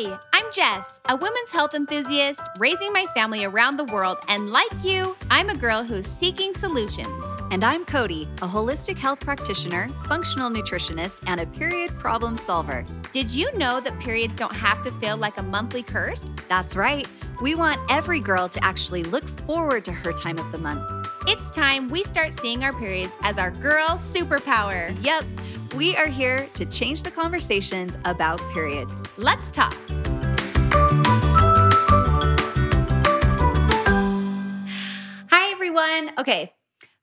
Hi, I'm Jess, a women's health enthusiast raising my family around the world. And like you, I'm a girl who's seeking solutions. And I'm Cody, a holistic health practitioner, functional nutritionist, and a period problem solver. Did you know that periods don't have to feel like a monthly curse? That's right. We want every girl to actually look forward to her time of the month. It's time we start seeing our periods as our girl superpower. Yep, we are here to change the conversations about periods. Let's talk. Hi, everyone. Okay,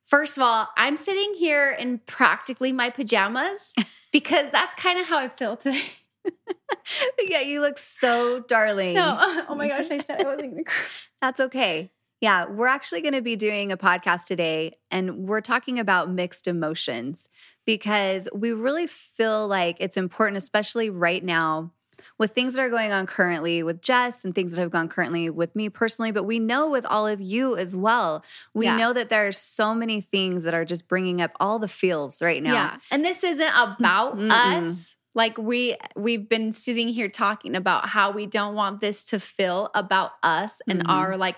first of all, I'm sitting here in practically my pajamas because that's kind of how I feel today. yeah, you look so darling. No, oh my gosh, I said I wasn't going to cry. That's okay. Yeah, we're actually going to be doing a podcast today and we're talking about mixed emotions because we really feel like it's important, especially right now with things that are going on currently with Jess and things that have gone currently with me personally, but we know with all of you as well. We Yeah. know that there are so many things that are just bringing up all the feels right now. Yeah. And this isn't about Mm-mm. us. Like we we've been sitting here talking about how we don't want this to feel about us and Mhm. our like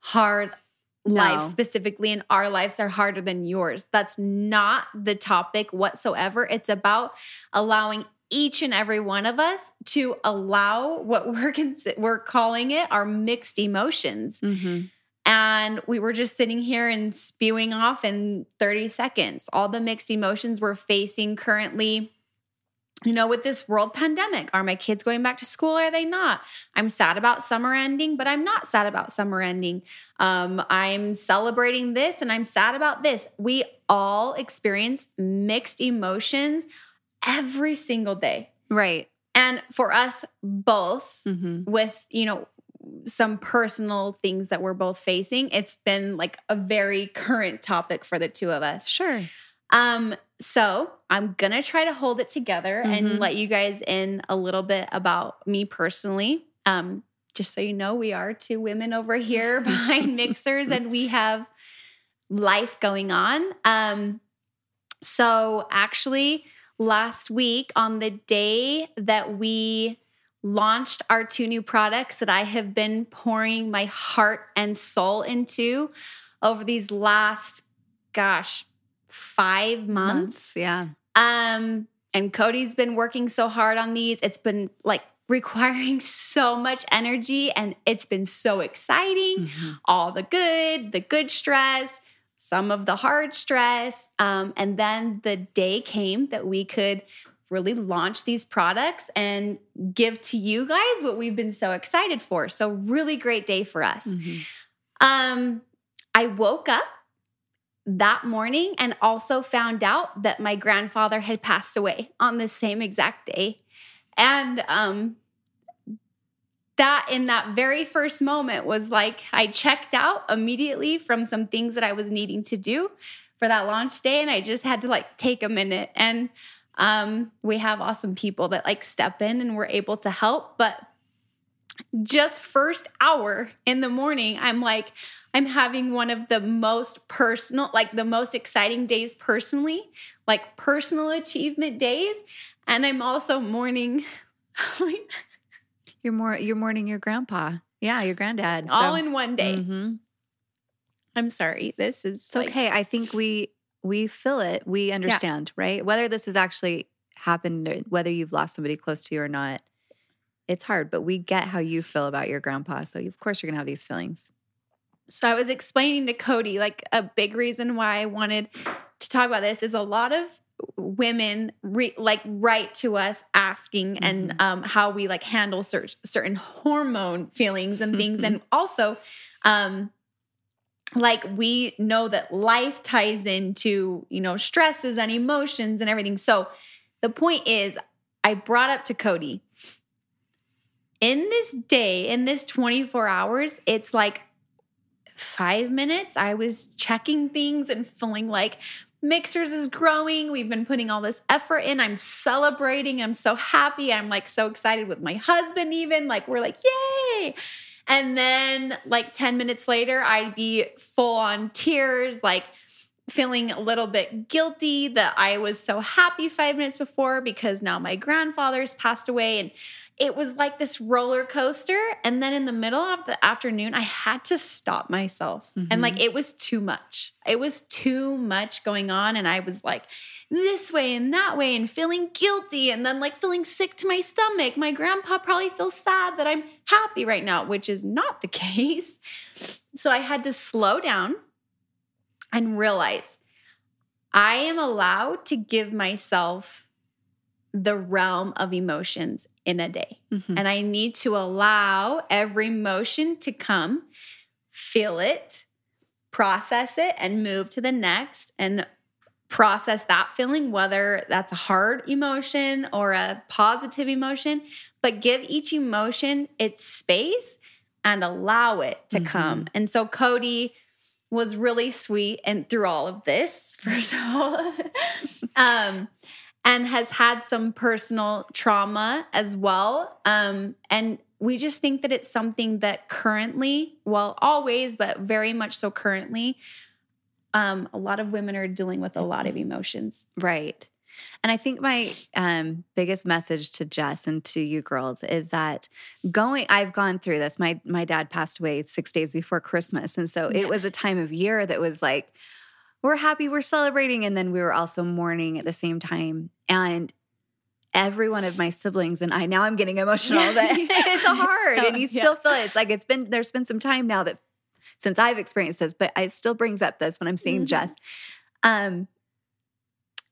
hard No. life specifically and our lives are harder than yours. That's not the topic whatsoever. It's about allowing each and every one of us to allow what we're consi- we're calling it our mixed emotions. Mhm. And we were just sitting here and spewing off in 30 seconds all the mixed emotions we're facing currently. You know, with this world pandemic, are my kids going back to school? Are they not? I'm sad about summer ending, but I'm not sad about summer ending. Um, I'm celebrating this and I'm sad about this. We all experience mixed emotions every single day. Right. And for us both, Mhm. with you know some personal things that we're both facing it's been like a very current topic for the two of us Sure. um so i'm gonna try to hold it together Mhm. and let you guys in a little bit about me personally um just so you know we are two women over here behind Mixhers and we have life going on um so actually last week on the day that we launched our two new products that I have been pouring my heart and soul into over these last gosh 5 months. Months. Yeah. Um and Cody's been working so hard on these. It's been like requiring so much energy and it's been so exciting Mhm. all the good, the good stress, some of the hard stress. Um, and then the day came that we could really launch these products and give to you guys what we've been so excited for. So, really great day for us. Mhm. Um, I woke up that morning and also found out that my grandfather had passed away on the same exact day. And um that in that very first moment was like I checked out immediately from some things that I was needing to do for that launch day and I just had to like take a minute and um we have awesome people that like step in and we're able to help but just first hour in the morning i'm like i'm having one of the most personal like the most exciting days personally like personal achievement days and i'm also mourning You're more you're mourning your grandpa. Yeah, your granddad. all in one day Mhm. i'm sorry this is It's like- okay. I think we we feel it. We understand, right? Whether this has actually happened, whether you've lost somebody close to you or not, it's hard. But we get how you feel about your grandpa. So of course you're gonna have these feelings. So I was explaining to Cody like a big reason why I wanted to talk about this is a lot of women re- like write to us asking and um, how we like handle cer- certain hormone feelings and things. And also um like we know that life ties into you know stresses and emotions and everything. So the point is i brought up to cody in this day in this 24 hours it's like five minutes, I was checking things and feeling like Mixhers is growing. We've been putting all this effort in. I'm celebrating. I'm so happy. I'm like so excited with my husband, even. Like, we're like, yay. And then, like 10 minutes later, I'd be full on tears, like feeling a little bit guilty that I was so happy five minutes before because now my grandfather's passed away. And it was like this roller coaster. And then in the middle of the afternoon, I had to stop myself. Mm-hmm. And like it was too much. It was too much going on. And I was like this way and that way and feeling guilty and then like feeling sick to my stomach. My grandpa probably feels sad that I'm happy right now, which is not the case. So I had to slow down and realize I am allowed to give myself the realm of emotions in a day. Mm-hmm. And I need to allow every emotion to come, feel it, process it, and move to the next and process that feeling, whether that's a hard emotion or a positive emotion, but give each emotion its space and allow it to mm-hmm. come. And so Cody was really sweet and through all of this, first of all. um, and has had some personal trauma as well. Um, and we just think that it's something that currently, well, always, but very much so currently, um, a lot of women are dealing with a lot of emotions. Right. And I think my um, biggest message to Jess and to you girls is that going, I've gone through this. My my dad passed away six days before Christmas, and so it was a time of year that was like, we're happy, we're celebrating, and then we were also mourning at the same time. And every one of my siblings and I now I'm getting emotional, but it's hard, and you still yeah. feel it. It's like it's been there's been some time now that since I've experienced this, but it still brings up this when I'm seeing mm-hmm. Jess. Um,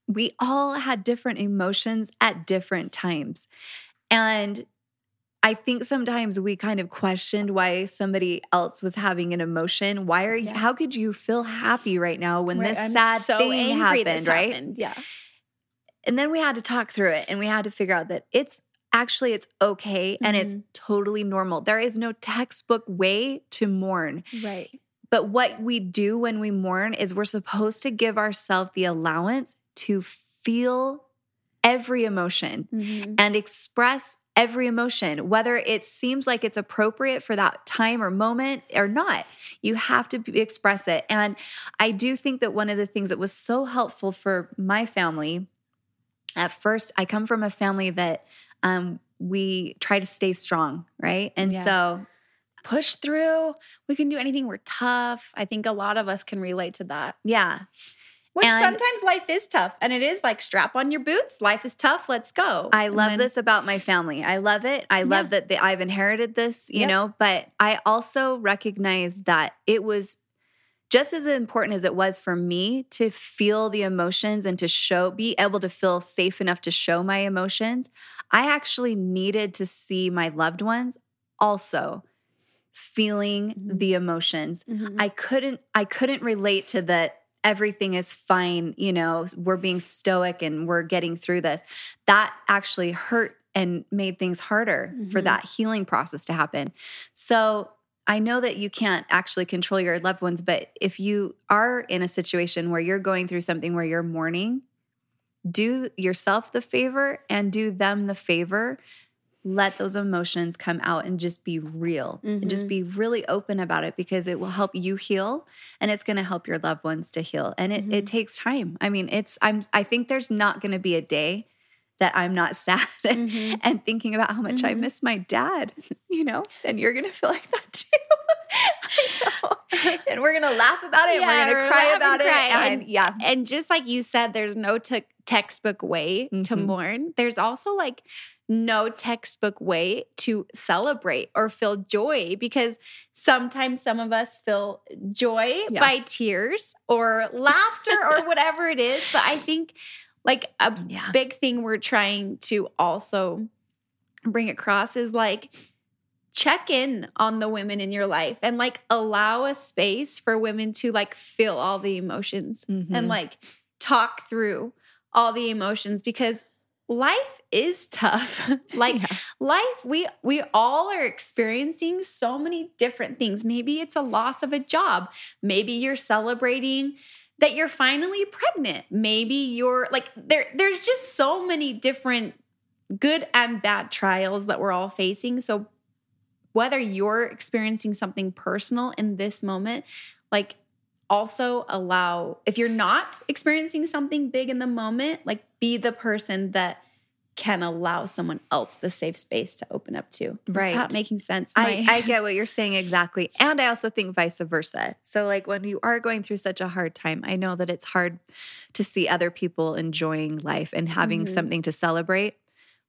we all had different emotions at different times. And I think sometimes we kind of questioned why somebody else was having an emotion. Why are you, yeah. how could you feel happy right now when right. this I'm sad so thing happened, right? Happened. Yeah. And then we had to talk through it and we had to figure out that it's actually it's okay mm-hmm. and it's mm-hmm. totally normal. There is no textbook way to mourn. Right. But what we do when we mourn is we're supposed to give ourselves the allowance to feel every emotion mm-hmm. and express every emotion, whether it seems like it's appropriate for that time or moment or not. You have to express it. And I do think that one of the things that was so helpful for my family at first, I come from a family that um, we try to stay strong, right? And yeah. so push through. We can do anything. We're tough. I think a lot of us can relate to that. Yeah. Which and sometimes life is tough and it is like strap on your boots. Life is tough. Let's go. I love then, this about my family. I love it. I love yeah. that the, I've inherited this, you know, but I also recognize that it was just as important as it was for me to feel the emotions and to show, be able to feel safe enough to show my emotions. I actually needed to see my loved ones also feeling mm-hmm. the emotions. Mm-hmm. I couldn't I couldn't relate to that everything is fine, you know, we're being stoic and we're getting through this. That actually hurt and made things harder mm-hmm. for that healing process to happen. So I know that you can't actually control your loved ones, but if you are in a situation where you're going through something where you're mourning, do yourself the favor and do them the favor let those emotions come out and just be real mm-hmm. and just mm-hmm. be really open about it because it will help you heal and it's going to help your loved ones to heal and it, mm-hmm. it takes time i mean it's i'm i think there's not going to be a day that i'm not sad mm-hmm. and thinking about how much i mm-hmm. miss my dad you know and you're going to feel like that too and we're going to laugh about it yeah, and we're going to cry about it and, and, yeah and just like you said there's no t- textbook way to mm-hmm. mourn there's also like no textbook way to celebrate or feel joy because sometimes some of us feel joy yeah. by tears or laughter or whatever it is. But I think like a yeah. big thing we're trying to also bring across is like, check in on the women in your life and like allow a space for women to like feel all the emotions mm-hmm. and like talk through all the emotions because life is tough like yeah. life we we all are experiencing so many different things maybe it's a loss of a job maybe you're celebrating that you're finally pregnant. Maybe you're like there there's just so many different good and bad trials that we're all facing. So whether you're experiencing something personal in this moment like also allow if you're not experiencing something big in the moment like be the person that can allow someone else the safe space to open up to. Is Right. that making sense? I, My- I get what you're saying exactly. And I also think vice versa. So, like, when you are going through such a hard time, I know that it's hard to see other people enjoying life and having Mhm. something to celebrate.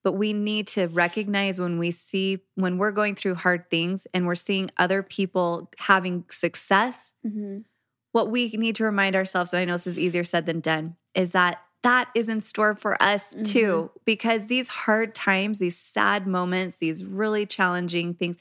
But we need to recognize when we see, when we're going through hard things and we're seeing other people having success, Mhm. what we need to remind ourselves, and I know this is easier said than done, is that that is in store for us too. Mm-hmm. Because these hard times, these sad moments, these really challenging things,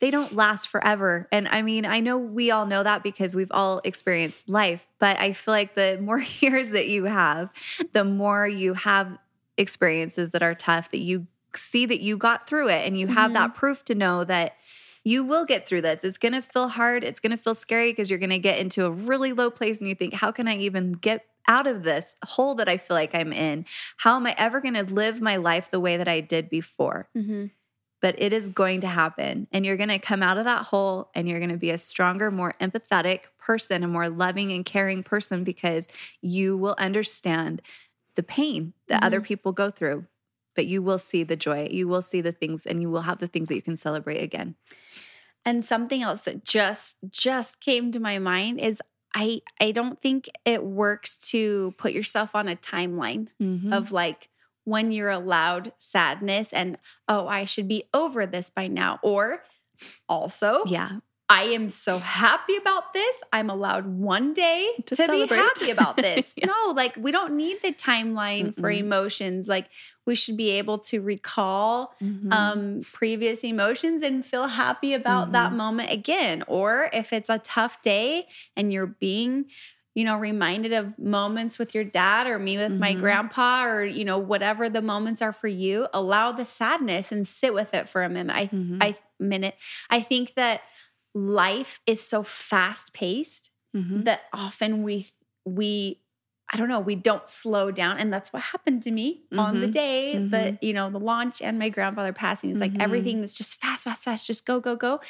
they don't last forever. And I mean, I know we all know that because we've all experienced life, but I feel like the more years that you have, the more you have experiences that are tough, that you see that you got through it and you have mm-hmm. that proof to know that you will get through this. It's going to feel hard. It's going to feel scary because you're going to get into a really low place and you think, how can I even get out of this hole that I feel like I'm in? How am I ever going to live my life the way that I did before? Mhm. But it is going to happen. And you're going to come out of that hole and you're going to be a stronger, more empathetic person, a more loving and caring person because you will understand the pain that other people go through. But you will see the joy, you will see the things, and you will have the things that you can celebrate again. And something else that just just came to my mind is I I don't think it works to put yourself on a timeline Mhm. of like when you're allowed sadness and oh I should be over this by now or also yeah. I am so happy about this. I'm allowed one day To to, be happy about this. Yeah. No, like we don't need the timeline for Mm-mm. emotions. Like we should be able to recall Mhm. um previous emotions and feel happy about that Mhm. moment again. Or if it's a tough day and you're being you know reminded of moments with your dad or me with my Mhm. grandpa or you know whatever the moments are for you allow the sadness and sit with it for a minute i Mhm. i minute i think that life is so fast paced Mhm. that often we we I don't know, we don't slow down. And that's what happened to me on the Mhm. day Mhm. that, you know, the launch and my grandfather passing. It's like Mhm. everything is just fast, fast, fast, just go, go, go.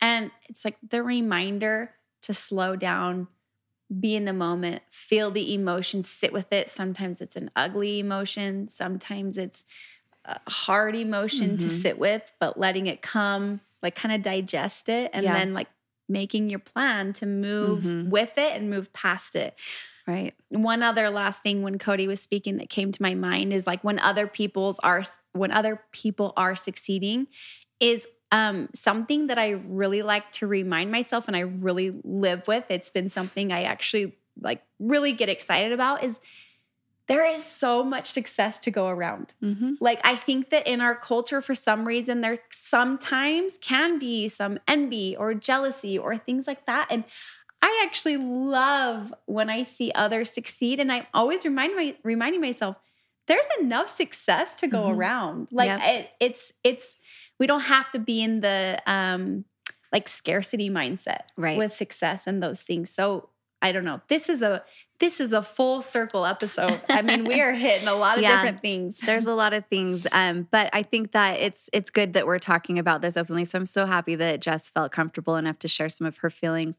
And it's like the reminder to slow down, be in the moment, feel the emotion, sit with it. Sometimes it's an ugly emotion, sometimes it's a hard emotion to Mhm. sit with, but letting it come, like kind of digest it, and Yeah. then like making your plan to move Mhm. with it and move past it. right. One other last thing when Cody was speaking that came to my mind is like when other people's are when other people are succeeding is um, something that I really like to remind myself and I really live with. It's been something I actually like really get excited about is there is so much success to go around. Mm-hmm. Like I think that in our culture for some reason there sometimes can be some envy or jealousy or things like that and I actually love when I see others succeed and I'm always remind my, reminding myself there's enough success to go Mhm. around. Like Yep. it, it's it's we don't have to be in the um like scarcity mindset Right. with success and those things. So I don't know. This is a this is a full circle episode. I mean, we are hitting a lot of Yeah. different things. There's a lot of things, um, but I think that it's it's good that we're talking about this openly. So I'm so happy that Jess felt comfortable enough to share some of her feelings.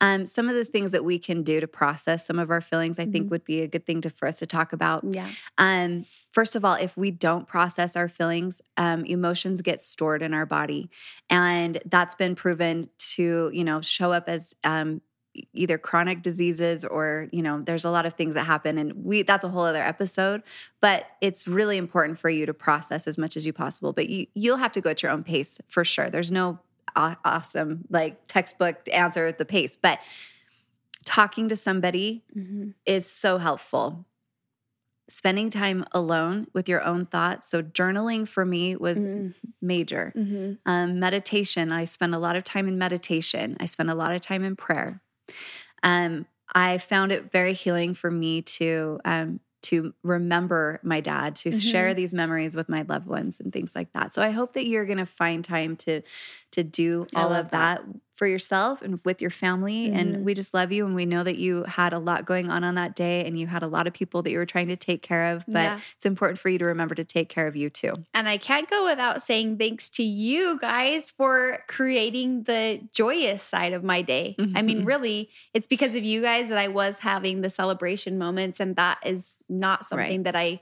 Um, some of the things that we can do to process some of our feelings, I think, Mhm. would be a good thing to for us to talk about. yeah. Um, first of all, if we don't process our feelings, um, emotions get stored in our body, and that's been proven to you know show up as um, either chronic diseases or you know there's a lot of things that happen, and we that's a whole other episode. But it's really important for you to process as much as you possible. But you you'll have to go at your own pace for sure. There's no awesome like textbook answer at the pace, but talking to somebody Mhm. is so helpful. Spending time alone with your own thoughts. So, journaling for me was Mhm. major. Mhm. Um, meditation, I spend a lot of time in meditation, I spend a lot of time in prayer. Um, I found it very healing for me to. Um, to remember my dad, to share these memories with my loved ones and things like that. So I hope that you're going to find time to to do I all of that for yourself and with your family. Mhm. And we just love you. And we know that you had a lot going on on that day and you had a lot of people that you were trying to take care of. But Yeah. it's important for you to remember to take care of you too. And I can't go without saying thanks to you guys for creating the joyous side of my day. I mean, Mhm. really, it's because of you guys that I was having the celebration moments. And that is not something Right. that I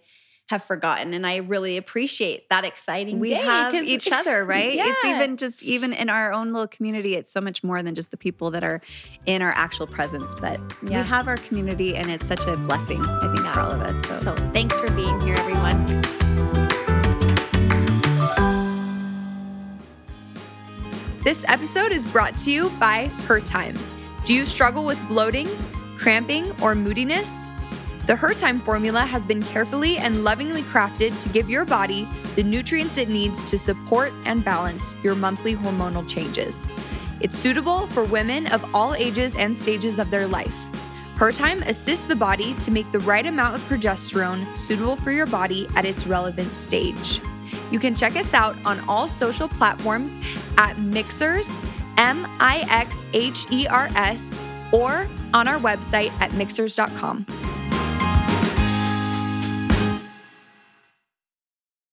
have forgotten. And I really appreciate that exciting we day, have each other, right? It's even just even in our own little community, it's so much more than just the people that are in our actual presence. But Yeah. we have our community, and it's such a blessing, I think, for all of us. So, So thanks for being here, everyone. This episode is brought to you by Her Time. Do you struggle with bloating, cramping, or moodiness? The Her Time formula has been carefully and lovingly crafted to give your body the nutrients it needs to support and balance your monthly hormonal changes. It's suitable for women of all ages and stages of their life. Her Time assists the body to make the right amount of progesterone suitable for your body at its relevant stage. You can check us out on all social platforms at Mixhers, M I X H E R S, or on our website at mixhers.com.